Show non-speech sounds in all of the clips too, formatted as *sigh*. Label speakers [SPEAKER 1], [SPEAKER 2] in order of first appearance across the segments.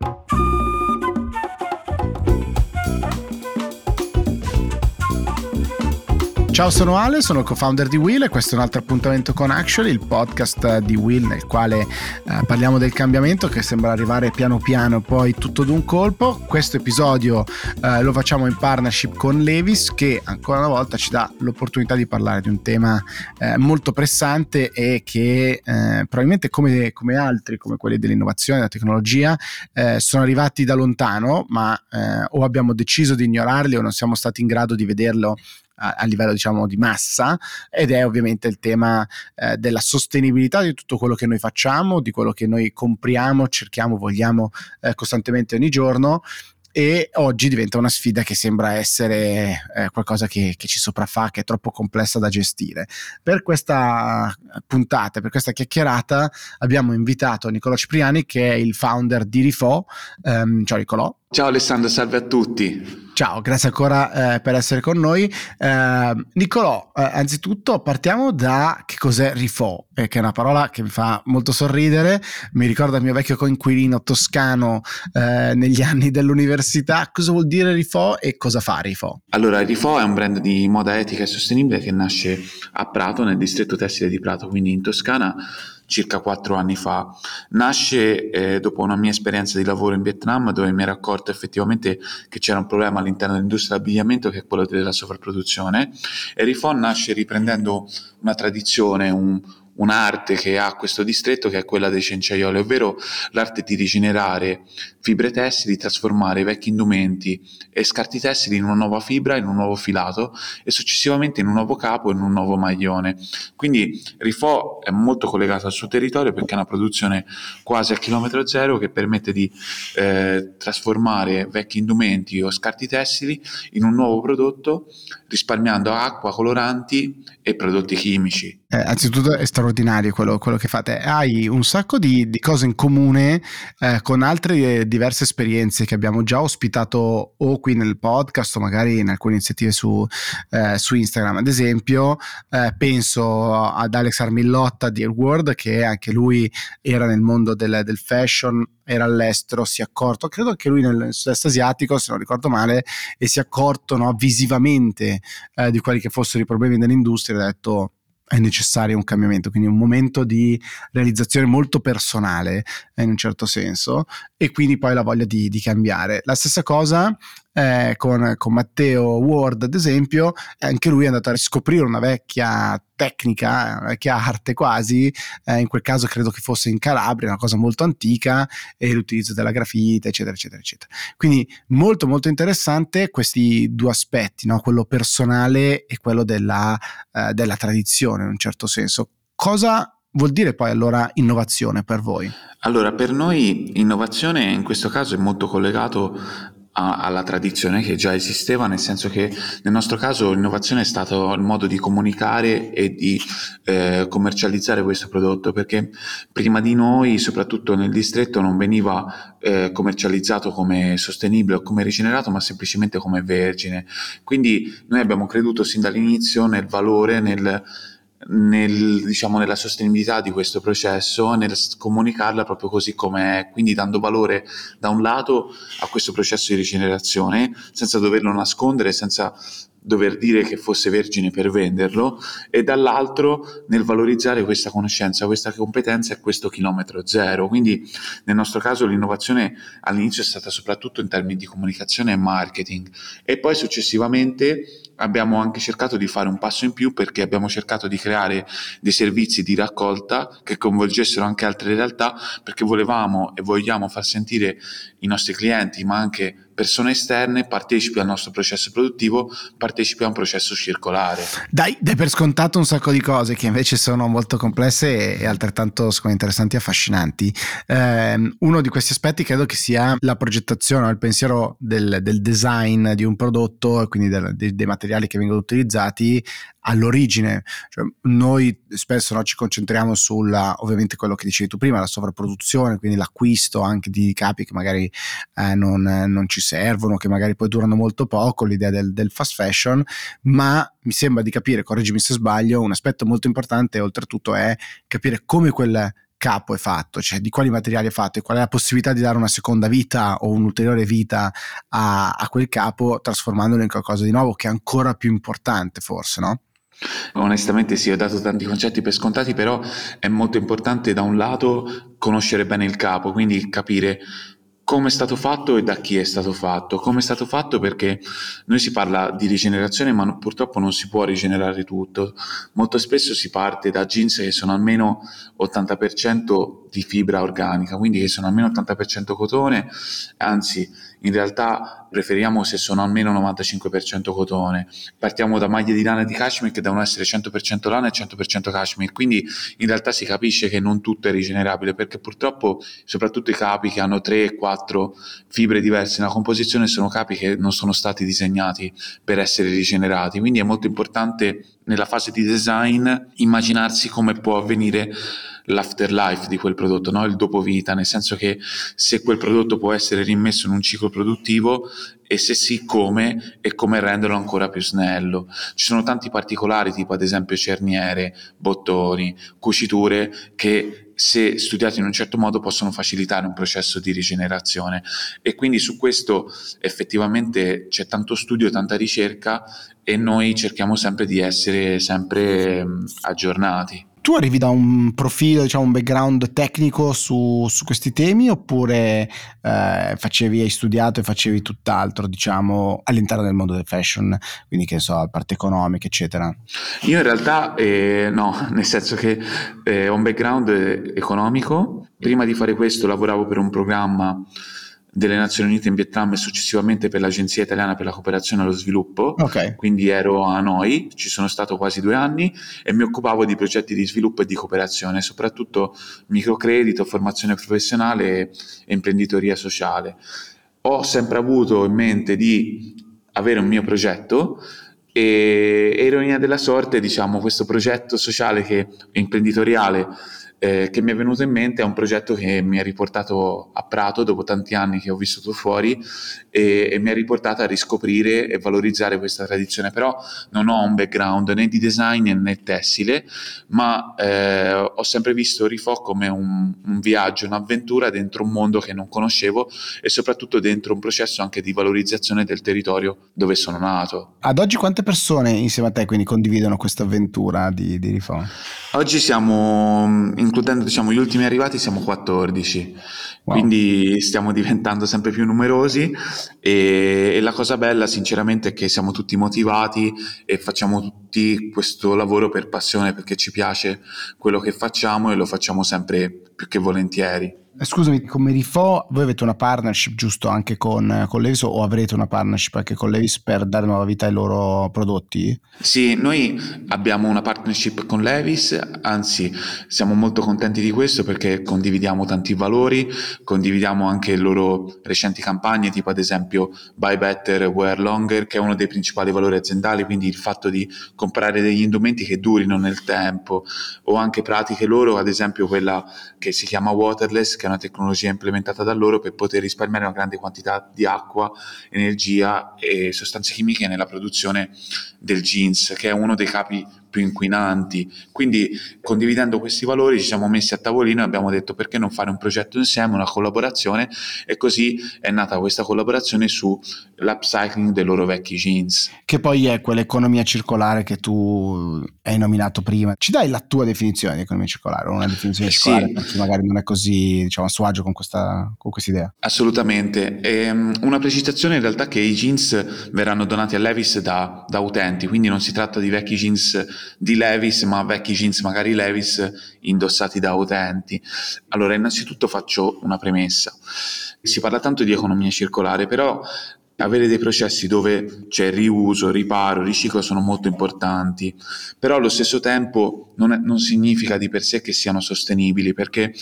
[SPEAKER 1] you Ciao, sono Ale, sono co-founder di Will e questo è un altro appuntamento con Actually, il podcast di Will nel quale eh, parliamo del cambiamento che sembra arrivare piano piano poi tutto d'un colpo. Questo episodio eh, lo facciamo in partnership con Levis che ancora una volta ci dà l'opportunità di parlare di un tema eh, molto pressante e che eh, probabilmente come, come, altri, come quelli dell'innovazione, della tecnologia, eh, sono arrivati da lontano ma eh, o abbiamo deciso di ignorarli o non siamo stati in grado di vederlo a, a livello diciamo di massa ed è ovviamente il tema eh, della sostenibilità di tutto quello che noi facciamo, di quello che noi compriamo, cerchiamo, vogliamo eh, costantemente ogni giorno e oggi diventa una sfida che sembra essere eh, qualcosa che, che, ci sopraffa, che è troppo complessa da gestire. Per questa puntata, per questa chiacchierata, abbiamo invitato Nicolò Cipriani, che è il founder di Rifo. Um, ciao Nicolò.
[SPEAKER 2] Ciao Alessandro, salve a tutti.
[SPEAKER 1] Ciao, grazie ancora eh, per essere con noi. Eh, Nicolò, eh, anzitutto partiamo da che cos'è Rifò, eh, che è una parola che mi fa molto sorridere, mi ricorda il mio vecchio coinquilino toscano eh, negli anni dell'università. Cosa vuol dire Rifò e cosa fa Rifò?
[SPEAKER 2] Allora, Rifò è un brand di moda etica e sostenibile che nasce a Prato, nel distretto tessile di Prato, quindi in Toscana circa quattro anni fa. Nasce eh, dopo una mia esperienza di lavoro in Vietnam dove mi ero accorto effettivamente che c'era un problema all'interno dell'industria dell'abbigliamento che è quello della sovrapproduzione e Rifon nasce riprendendo una tradizione, un, un'arte che ha questo distretto che è quella dei cenciaioli, ovvero l'arte di rigenerare fibre tessili, trasformare vecchi indumenti e scarti tessili in una nuova fibra, in un nuovo filato e successivamente in un nuovo capo, in un nuovo maglione. Quindi Rifò è molto collegato al suo territorio perché è una produzione quasi a chilometro zero che permette di eh, trasformare vecchi indumenti o scarti tessili in un nuovo prodotto risparmiando acqua, coloranti e prodotti chimici.
[SPEAKER 1] Eh, anzitutto è straordinario quello, quello, che fate. Hai un sacco di, di cose in comune eh, con altre diverse esperienze che abbiamo già ospitato o qui nel podcast o magari in alcune iniziative su, eh, su Instagram. Ad esempio, eh, penso ad Alex Armillotta di World che anche lui era nel mondo del, del fashion era all'estero, si è accorto, credo anche lui nel sud-est asiatico, se non ricordo male, e si è accorto no, visivamente eh, di quelli che fossero i problemi dell'industria ha detto è necessario un cambiamento, quindi un momento di realizzazione molto personale eh, in un certo senso e quindi poi la voglia di, di cambiare. La stessa cosa eh, con, con, Matteo Ward, ad esempio, anche lui è andato a riscoprire una vecchia tecnica, una vecchia arte quasi, eh, in quel caso credo che fosse in Calabria, una cosa molto antica, e l'utilizzo della grafite, eccetera, eccetera, eccetera. Quindi molto, molto interessante questi due aspetti, no? quello personale e quello della, eh, della tradizione, in un certo senso. Cosa vuol dire poi allora innovazione per voi?
[SPEAKER 2] Allora, per noi innovazione in questo caso è molto collegato alla tradizione che già esisteva, nel senso che nel nostro caso l'innovazione è stato il modo di comunicare e di eh, commercializzare questo prodotto, perché prima di noi, soprattutto nel distretto, non veniva eh, commercializzato come sostenibile o come rigenerato, ma semplicemente come vergine. Quindi noi abbiamo creduto sin dall'inizio nel valore, nel nel, diciamo, nella sostenibilità di questo processo, nel comunicarla proprio così com'è, quindi dando valore da un lato a questo processo di rigenerazione, senza doverlo nascondere, senza dover dire che fosse vergine per venderlo e dall'altro nel valorizzare questa conoscenza, questa competenza e questo chilometro zero. Quindi nel nostro caso l'innovazione all'inizio è stata soprattutto in termini di comunicazione e marketing e poi successivamente abbiamo anche cercato di fare un passo in più perché abbiamo cercato di creare dei servizi di raccolta che coinvolgessero anche altre realtà perché volevamo e vogliamo far sentire i nostri clienti ma anche persone esterne partecipi al nostro processo produttivo, partecipi a un processo circolare.
[SPEAKER 1] Dai, dai per scontato un sacco di cose che invece sono molto complesse e, altrettanto interessanti e affascinanti. Eh, uno di questi aspetti credo che sia la progettazione, il pensiero del, del design di un prodotto e quindi del, dei, dei materiali che vengono utilizzati all'origine. Cioè, noi spesso no, ci concentriamo sulla, ovviamente quello che dicevi tu prima, la sovrapproduzione, quindi l'acquisto anche di capi che magari eh, non, non, ci servono, che magari poi durano molto poco, l'idea del, del, fast fashion, ma mi sembra di capire, correggimi se sbaglio, un aspetto molto importante oltretutto è capire come quel capo è fatto, cioè di quali materiali è fatto e qual è la possibilità di dare una seconda vita o un'ulteriore vita a, a quel capo trasformandolo in qualcosa di nuovo che è ancora più importante forse, no?
[SPEAKER 2] Onestamente sì, ho dato tanti concetti per scontati, però è molto importante da un lato conoscere bene il capo, quindi capire come è stato fatto e da chi è stato fatto. Come è stato fatto perché noi si parla di rigenerazione, ma purtroppo non si può rigenerare tutto. Molto spesso si parte da jeans che sono almeno 80% di fibra organica, quindi che sono almeno 80% cotone, anzi in realtà preferiamo se sono almeno 95% cotone. Partiamo da maglie di lana di cashmere che devono essere 100% lana e 100% cashmere, quindi in realtà si capisce che non tutto è rigenerabile perché purtroppo soprattutto i capi che hanno 3 4 fibre diverse nella composizione sono capi che non sono stati disegnati per essere rigenerati, quindi è molto importante nella fase di design immaginarsi come può avvenire l'afterlife di quel prodotto, no? il dopo vita, nel senso che se quel prodotto può essere rimesso in un ciclo produttivo e se sì come e come renderlo ancora più snello. Ci sono tanti particolari tipo ad esempio cerniere, bottoni, cuciture che se studiati in un certo modo possono facilitare un processo di rigenerazione. E quindi su questo effettivamente c'è tanto studio, tanta ricerca e noi cerchiamo sempre di essere sempre aggiornati
[SPEAKER 1] tu arrivi da un profilo, diciamo, un background tecnico su, su questi temi oppure eh, facevi, hai studiato e facevi tutt'altro, diciamo, all'interno del mondo del fashion, quindi che so, parte economica, eccetera?
[SPEAKER 2] Io in realtà eh, no, *laughs* nel senso che eh, ho un background economico. Prima di fare questo lavoravo per un programma delle Nazioni Unite in Vietnam e successivamente per l'Agenzia Italiana per la Cooperazione e lo Sviluppo,
[SPEAKER 1] okay.
[SPEAKER 2] quindi ero a Hanoi, ci sono stato quasi due anni e mi occupavo di progetti di sviluppo e di cooperazione, soprattutto microcredito, formazione professionale e imprenditoria sociale. Ho sempre avuto in mente di avere un mio progetto e ironia della sorte, diciamo, questo progetto sociale che imprenditoriale eh, che mi è venuto in mente è un progetto che mi ha riportato a Prato dopo tanti anni che ho vissuto fuori e, e, mi ha riportato a riscoprire e valorizzare questa tradizione. Però non ho un background né di design né tessile, ma eh, ho sempre visto Rifò come un, un, viaggio, un'avventura dentro un mondo che non conoscevo e soprattutto dentro un processo anche di valorizzazione del territorio dove sono nato.
[SPEAKER 1] Ad oggi quante persone insieme a te quindi condividono questa avventura di, di Rifò?
[SPEAKER 2] Oggi siamo in includendo diciamo, gli ultimi arrivati siamo 14, wow. quindi stiamo diventando sempre più numerosi e, e, la cosa bella sinceramente è che siamo tutti motivati e facciamo tutti questo lavoro per passione perché ci piace quello che facciamo e lo facciamo sempre più che volentieri.
[SPEAKER 1] Eh, scusami, come Rifo, voi avete una partnership giusto anche con, con, Levis o avrete una partnership anche con Levis per dare nuova vita ai loro prodotti?
[SPEAKER 2] Sì, noi abbiamo una partnership con Levis, anzi siamo molto contenti di questo perché condividiamo tanti valori, condividiamo anche le loro recenti campagne, tipo ad esempio Buy Better, Wear Longer, che è uno dei principali valori aziendali, quindi il fatto di comprare degli indumenti che durino nel tempo, o anche pratiche loro, ad esempio quella che si chiama Waterless, che è una tecnologia implementata da loro per poter risparmiare una grande quantità di acqua, energia e sostanze chimiche nella produzione del jeans, che è uno dei capi più inquinanti. Quindi condividendo questi valori ci siamo messi a tavolino e abbiamo detto perché non fare un progetto insieme, una collaborazione e così è nata questa collaborazione sull'upcycling dei loro vecchi jeans.
[SPEAKER 1] Che poi è quell'economia circolare che tu hai nominato prima. Ci dai la tua definizione di economia circolare, una definizione circolare sì. per chi magari non è così diciamo, a suo agio con questa con idea?
[SPEAKER 2] Assolutamente. Ehm, una precisazione in realtà che i jeans verranno donati a Levis da, da utenti, quindi non si tratta di vecchi jeans di Levis, ma vecchi jeans magari Levis indossati da utenti. Allora, innanzitutto faccio una premessa. Si parla tanto di economia circolare, però avere dei processi dove c'è riuso, riparo, riciclo sono molto importanti, però allo stesso tempo non, è, non, significa di per sé che siano sostenibili, perché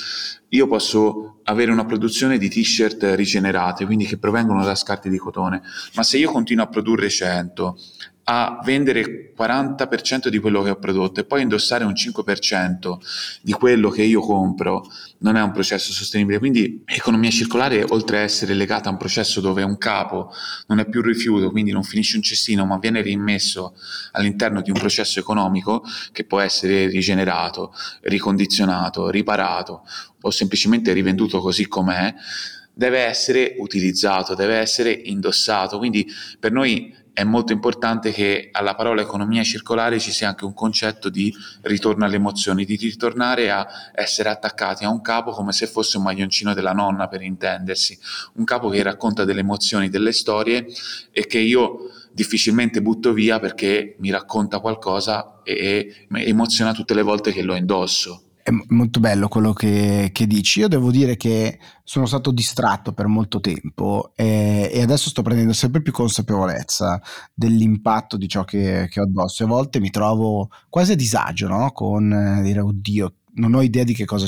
[SPEAKER 2] io posso avere una produzione di t-shirt rigenerate, quindi che provengono da scarti di cotone, ma se io continuo a produrre 100 a vendere 40% di quello che ho prodotto e poi indossare un 5% di quello che io compro non è un processo sostenibile. Quindi economia circolare, oltre a essere legata a un processo dove un capo non è più rifiuto, quindi non finisce un cestino, ma viene rimesso all'interno di un processo economico che può essere rigenerato, ricondizionato, riparato o semplicemente rivenduto così com'è, deve essere utilizzato, deve essere indossato. Quindi per noi è molto importante che alla parola economia circolare ci sia anche un concetto di ritorno alle emozioni, di ritornare a essere attaccati a un capo come se fosse un maglioncino della nonna, per intendersi, un capo che racconta delle emozioni, delle storie e che io difficilmente butto via perché mi racconta qualcosa e emoziona tutte le volte che lo indosso
[SPEAKER 1] è molto bello quello che, che, dici. Io devo dire che sono stato distratto per molto tempo e, e adesso sto prendendo sempre più consapevolezza dell'impatto di ciò che, che ho addosso. E a volte mi trovo quasi a disagio no? con eh, dire, oddio, non ho idea di che cosa,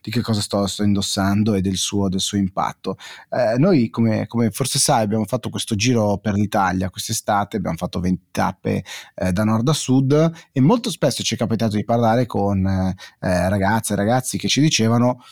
[SPEAKER 1] di che cosa sto, sto, indossando e del suo, del suo impatto. Eh, noi, come, come, forse sai, abbiamo fatto questo giro per l'Italia quest'estate, abbiamo fatto 20 tappe eh, da nord a sud e molto spesso ci è capitato di parlare con eh, ragazze e ragazzi che ci dicevano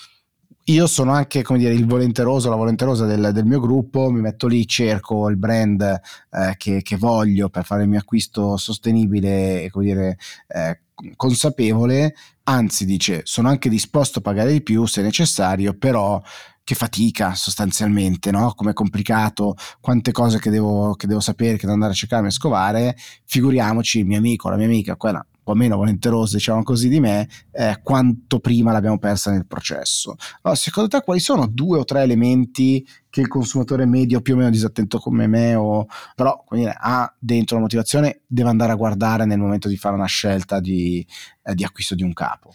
[SPEAKER 1] io sono anche come dire il volenteroso, la volenterosa del, del mio gruppo, mi metto lì, cerco il brand eh, che, che, voglio per fare il mio acquisto sostenibile e come dire eh, consapevole, anzi dice sono anche disposto a pagare di più se necessario, però che fatica sostanzialmente, no? Come è complicato, quante cose che devo, che devo sapere, che devo andare a cercarmi e scovare, figuriamoci il mio amico, la mia amica, quella un po' meno volenterosa, diciamo così, di me, eh, quanto prima l'abbiamo persa nel processo. Allora, secondo te quali sono due o tre elementi che il consumatore medio più o meno disattento come me o però dire, ha dentro la motivazione deve andare a guardare nel momento di fare una scelta di, eh, di acquisto di un capo?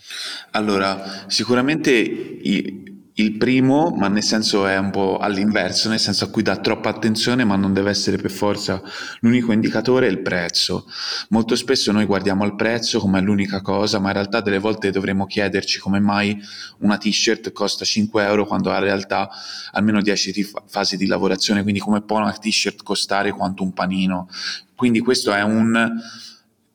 [SPEAKER 2] Allora, sicuramente i, il primo, ma nel senso è un po' all'inverso, nel senso a cui dà troppa attenzione, ma non deve essere per forza l'unico indicatore, è il prezzo. Molto spesso noi guardiamo il prezzo come l'unica cosa, ma in realtà delle volte dovremmo chiederci come mai una t-shirt costa 5 euro quando ha in realtà almeno 10 fasi di lavorazione, quindi come può una t-shirt costare quanto un panino. Quindi questo è un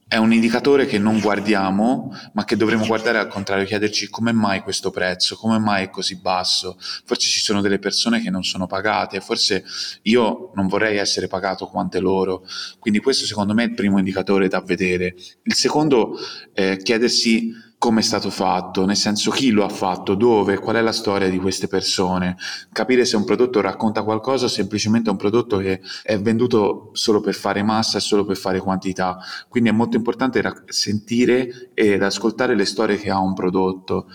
[SPEAKER 2] è un indicatore che non guardiamo, ma che dovremmo guardare al contrario, chiederci come mai questo prezzo, come mai è così basso. Forse ci sono delle persone che non sono pagate, forse io non vorrei essere pagato quante loro. Quindi questo secondo me è il primo indicatore da vedere. Il secondo è chiedersi come è stato fatto, nel senso chi lo ha fatto, dove, qual è la storia di queste persone, capire se un prodotto racconta qualcosa o semplicemente un prodotto che è venduto solo per fare massa e solo per fare quantità. Quindi è molto importante sentire ed ascoltare le storie che ha un prodotto.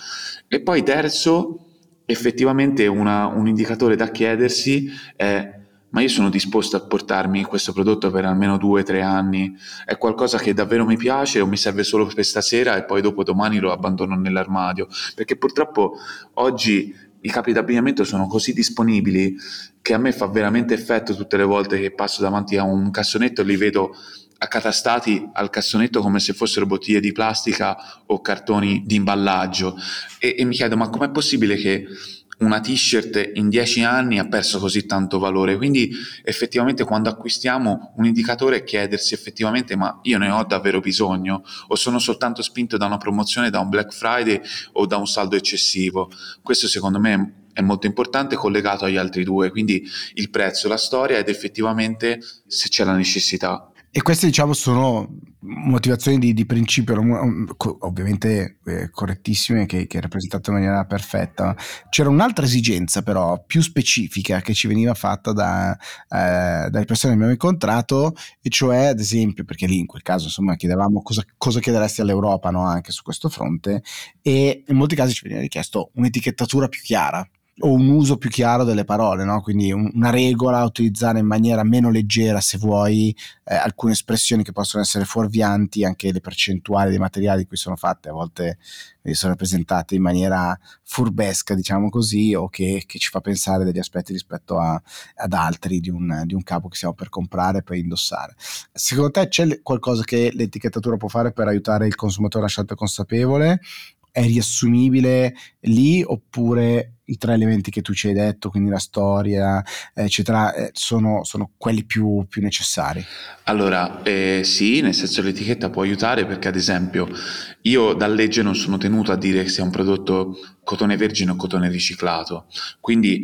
[SPEAKER 2] E poi terzo, effettivamente una, un indicatore da chiedersi è ma io sono disposto a portarmi questo prodotto per almeno due o tre anni, è qualcosa che davvero mi piace o mi serve solo per stasera e poi dopo domani lo abbandono nell'armadio, perché purtroppo oggi i capi d'abbigliamento sono così disponibili che a me fa veramente effetto tutte le volte che passo davanti a un cassonetto e li vedo accatastati al cassonetto come se fossero bottiglie di plastica o cartoni di imballaggio. E, e mi chiedo ma com'è possibile che una t-shirt in dieci anni ha perso così tanto valore. Quindi effettivamente quando acquistiamo un indicatore è chiedersi effettivamente ma io ne ho davvero bisogno o sono soltanto spinto da una promozione, da un Black Friday o da un saldo eccessivo. Questo secondo me è molto importante collegato agli altri due, quindi il prezzo, la storia ed effettivamente se c'è la necessità.
[SPEAKER 1] E queste diciamo sono motivazioni di, di principio, ovviamente eh, correttissime, che, che rappresentate in maniera perfetta. C'era un'altra esigenza però più specifica che ci veniva fatta da, eh, dalle persone che abbiamo incontrato, e cioè ad esempio, perché lì in quel caso insomma chiedevamo cosa, cosa chiederesti all'Europa no? anche su questo fronte, e in molti casi ci veniva richiesto un'etichettatura più chiara o un uso più chiaro delle parole, no? quindi un, una regola utilizzare in maniera meno leggera se vuoi eh, alcune espressioni che possono essere fuorvianti, anche le percentuali dei materiali di cui sono fatte a volte sono rappresentate in maniera furbesca, diciamo così, o che, che ci fa pensare degli aspetti rispetto a, ad altri di un, di un, capo che stiamo per comprare e per indossare. Secondo te c'è qualcosa che l'etichettatura può fare per aiutare il consumatore a scelta consapevole? È riassumibile lì oppure i tre elementi che tu ci hai detto, quindi la storia, eccetera, eh, sono, sono quelli più, più, necessari?
[SPEAKER 2] Allora, eh, sì, nel senso l'etichetta può aiutare perché ad esempio io da legge non sono tenuto a dire se è un prodotto cotone vergine o cotone riciclato, quindi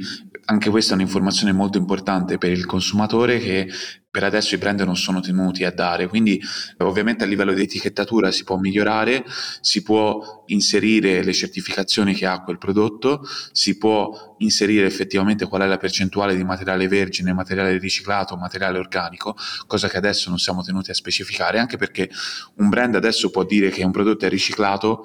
[SPEAKER 2] anche questa è un'informazione molto importante per il consumatore che per adesso i brand non sono tenuti a dare, quindi ovviamente a livello di etichettatura si può migliorare, si può inserire le certificazioni che ha quel prodotto, si può inserire effettivamente qual è la percentuale di materiale vergine, materiale riciclato, materiale organico, cosa che adesso non siamo tenuti a specificare, anche perché un brand adesso può dire che un prodotto è riciclato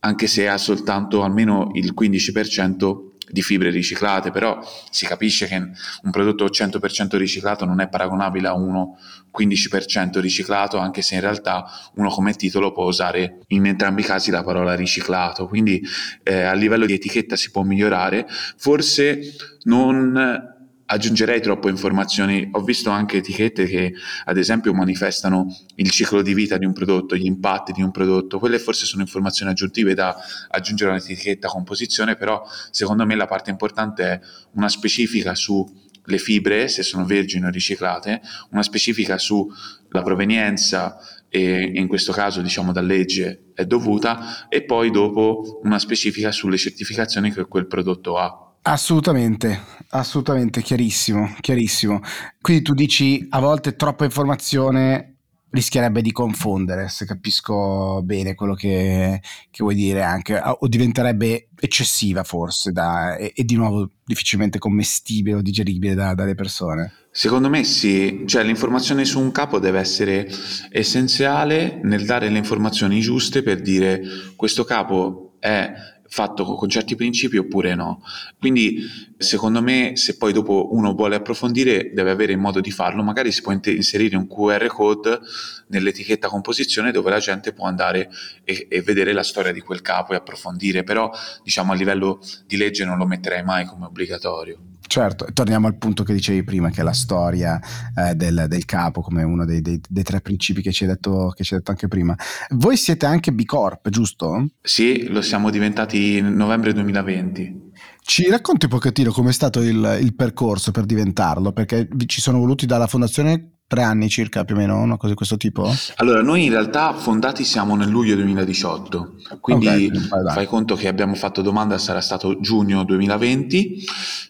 [SPEAKER 2] anche se ha soltanto almeno il 15% di fibre riciclate, però si capisce che un prodotto 100% riciclato non è paragonabile a uno 15% riciclato, anche se in realtà uno come titolo può usare in entrambi i casi la parola riciclato, quindi eh, a livello di etichetta si può migliorare, forse non aggiungerei troppe informazioni. Ho visto anche etichette che, ad esempio, manifestano il ciclo di vita di un prodotto, gli impatti di un prodotto. Quelle forse sono informazioni aggiuntive da aggiungere all'etichetta composizione, però secondo me la parte importante è una specifica sulle fibre, se sono vergini o riciclate, una specifica sulla provenienza e in questo caso diciamo da legge è dovuta e poi dopo una specifica sulle certificazioni che quel prodotto ha.
[SPEAKER 1] Assolutamente, assolutamente, chiarissimo, chiarissimo. Quindi tu dici a volte troppa informazione rischierebbe di confondere, se capisco bene quello che, che vuoi dire anche, o diventerebbe eccessiva forse da, e, e, di nuovo difficilmente commestibile o digeribile da, dalle persone.
[SPEAKER 2] Secondo me sì, cioè l'informazione su un capo deve essere essenziale nel dare le informazioni giuste per dire questo capo è fatto con certi principi oppure no. Quindi secondo me se poi dopo uno vuole approfondire deve avere il modo di farlo, magari si può inserire un QR code nell'etichetta composizione dove la gente può andare e, e vedere la storia di quel capo e approfondire, però diciamo a livello di legge non lo metterei mai come obbligatorio.
[SPEAKER 1] Certo, torniamo al punto che dicevi prima, che è la storia eh, del, del, capo, come uno dei, dei, dei, tre principi che ci, hai detto, che ci hai detto anche prima. Voi siete anche B Corp, giusto?
[SPEAKER 2] Sì, lo siamo diventati nel novembre 2020.
[SPEAKER 1] Ci racconti un pochettino com'è stato il, il percorso per diventarlo? Perché ci sono voluti dalla fondazione tre anni circa più o meno, una cosa di questo tipo?
[SPEAKER 2] Allora, noi in realtà fondati siamo nel luglio 2018, quindi okay, fai conto che abbiamo fatto domanda, sarà stato giugno 2020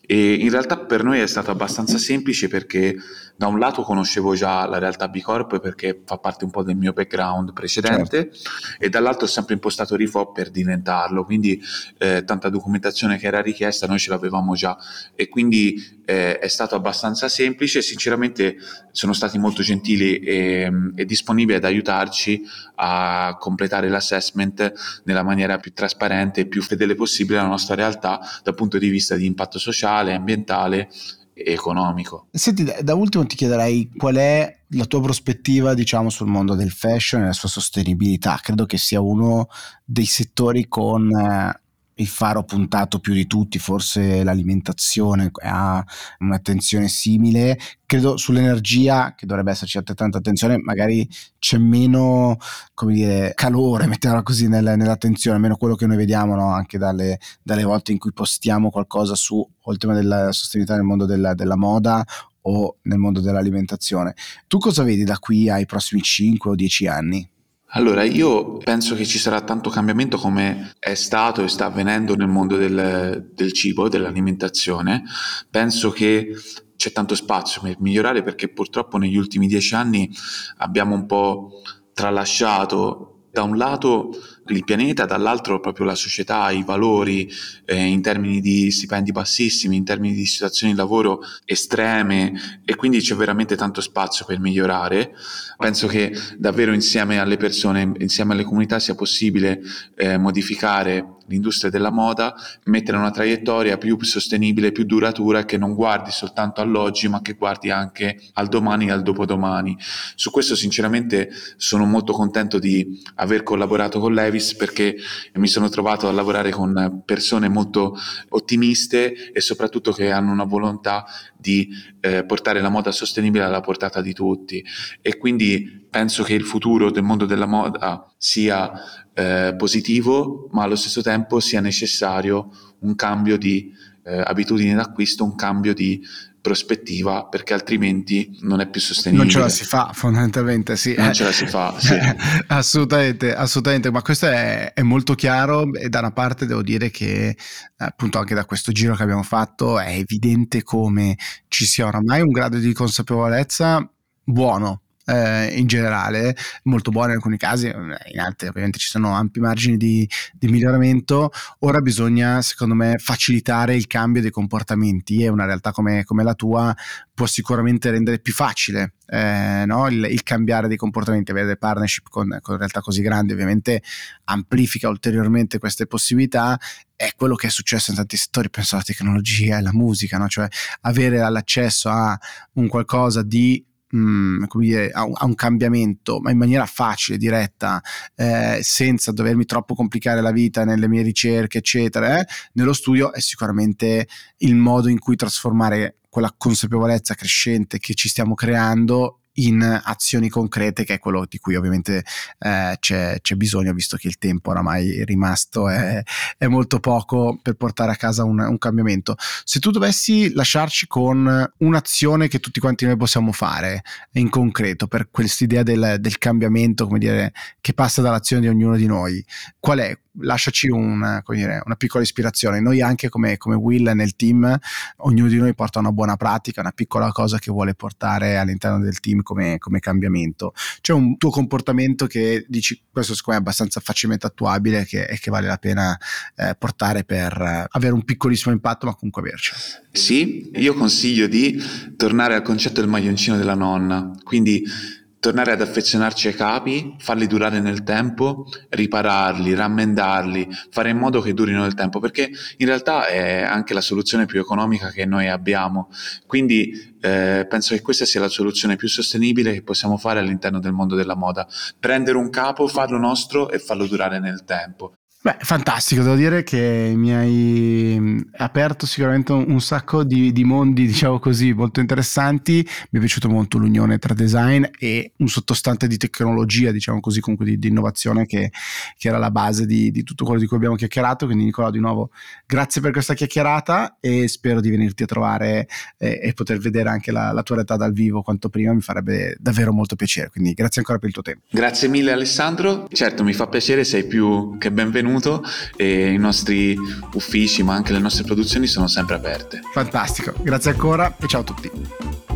[SPEAKER 2] e in realtà per noi è stato abbastanza semplice perché da un lato conoscevo già la realtà B Corp perché fa parte un po' del mio background precedente certo. e dall'altro ho sempre impostato Rifo per diventarlo, quindi eh, tanta documentazione che era richiesta noi ce l'avevamo già e quindi eh, è stato abbastanza semplice, sinceramente sono stati molto gentili e, e disponibili ad aiutarci a completare l'assessment nella maniera più trasparente e più fedele possibile alla nostra realtà dal punto di vista di impatto sociale, ambientale economico.
[SPEAKER 1] Senti, da ultimo ti chiederei qual è la tua prospettiva, diciamo, sul mondo del fashion e la sua sostenibilità. Credo che sia uno dei settori con eh, il faro puntato più di tutti, forse l'alimentazione ha un'attenzione simile. Credo sull'energia, che dovrebbe esserci altrettanta attenzione, magari c'è meno, come dire, calore, *laughs* mettiamola così, nel, nell'attenzione, meno quello che noi vediamo no? anche dalle, dalle, volte in cui postiamo qualcosa su o il tema della sostenibilità nel mondo della, della moda o nel mondo dell'alimentazione. Tu cosa vedi da qui ai prossimi 5 o 10 anni?
[SPEAKER 2] Allora, io penso che ci sarà tanto cambiamento come è stato e sta avvenendo nel mondo del, del cibo, dell'alimentazione. Penso che c'è tanto spazio per migliorare perché purtroppo negli ultimi dieci anni abbiamo un po' tralasciato da un lato il pianeta, dall'altro proprio la società, i valori eh, in termini di stipendi bassissimi, in termini di situazioni di lavoro estreme e quindi c'è veramente tanto spazio per migliorare. Penso che davvero insieme alle persone, insieme alle comunità sia possibile eh, modificare l'industria della moda, mettere una traiettoria più sostenibile, più duratura, che non guardi soltanto all'oggi, ma che guardi anche al domani e al dopodomani. Su questo sinceramente sono molto contento di aver collaborato con Levi service perché mi sono trovato a lavorare con persone molto ottimiste e soprattutto che hanno una volontà di eh, portare la moda sostenibile alla portata di tutti. E quindi penso che il futuro del mondo della moda sia eh, positivo ma allo stesso tempo sia necessario un cambio di eh, abitudini d'acquisto, un cambio di prospettiva perché altrimenti non è più sostenibile.
[SPEAKER 1] Non ce la si fa fondamentalmente, sì.
[SPEAKER 2] Non ce la si fa, sì. *laughs*
[SPEAKER 1] assolutamente, assolutamente, ma questo è, è, molto chiaro e da una parte devo dire che appunto anche da questo giro che abbiamo fatto è evidente come ci sia oramai un grado di consapevolezza buono eh, in generale, molto buone in alcuni casi, in altri ovviamente ci sono ampi margini di, di, miglioramento. Ora bisogna, secondo me, facilitare il cambio dei comportamenti e una realtà come, come la tua può sicuramente rendere più facile eh, no? il, il, cambiare dei comportamenti, avere delle partnership con, con realtà così grandi, ovviamente amplifica ulteriormente queste possibilità è quello che è successo in tanti settori, penso alla tecnologia e alla musica, no? cioè avere l'accesso a un qualcosa di mm, come dire, a, un, a, un, cambiamento, ma in maniera facile, diretta, eh, senza dovermi troppo complicare la vita nelle mie ricerche, eccetera, eh, nello studio è sicuramente il modo in cui trasformare quella consapevolezza crescente che ci stiamo creando in azioni concrete, che è quello di cui ovviamente eh, c'è, c'è, bisogno, visto che il tempo oramai è rimasto è, è molto poco per portare a casa un, un, cambiamento. Se tu dovessi lasciarci con un'azione che tutti quanti noi possiamo fare in concreto per quest'idea del, del cambiamento, come dire, che passa dall'azione di ognuno di noi, qual è? Lasciaci una, dire, una, piccola ispirazione. Noi anche come, come, Will nel team, ognuno di noi porta una buona pratica, una piccola cosa che vuole portare all'interno del team come, come cambiamento. C'è un tuo comportamento che dici questo secondo me è abbastanza facilmente attuabile che, e che vale la pena eh, portare per avere un piccolissimo impatto ma comunque averci.
[SPEAKER 2] Sì, io consiglio di tornare al concetto del maglioncino della nonna, quindi tornare ad affezionarci ai capi, farli durare nel tempo, ripararli, rammendarli, fare in modo che durino nel tempo, perché in realtà è anche la soluzione più economica che noi abbiamo. Quindi eh, penso che questa sia la soluzione più sostenibile che possiamo fare all'interno del mondo della moda. Prendere un capo, farlo nostro e farlo durare nel tempo.
[SPEAKER 1] Beh, fantastico, devo dire che mi hai mm, aperto sicuramente un, sacco di, di, mondi, *laughs* diciamo così, molto interessanti. Mi è piaciuto molto l'unione tra design e un sottostante di tecnologia, diciamo così, comunque di, di innovazione che, che, era la base di, di, tutto quello di cui abbiamo chiacchierato. Quindi Nicola, di nuovo, grazie per questa chiacchierata e spero di venirti a trovare eh, e poter vedere anche la, la tua realtà dal vivo quanto prima, mi farebbe davvero molto piacere. Quindi grazie ancora per il tuo tempo.
[SPEAKER 2] Grazie mille Alessandro, certo mi fa piacere, sei più che benvenuto benvenuto e i nostri uffici ma anche le nostre produzioni sono sempre aperte.
[SPEAKER 1] Fantastico, grazie ancora e ciao a tutti.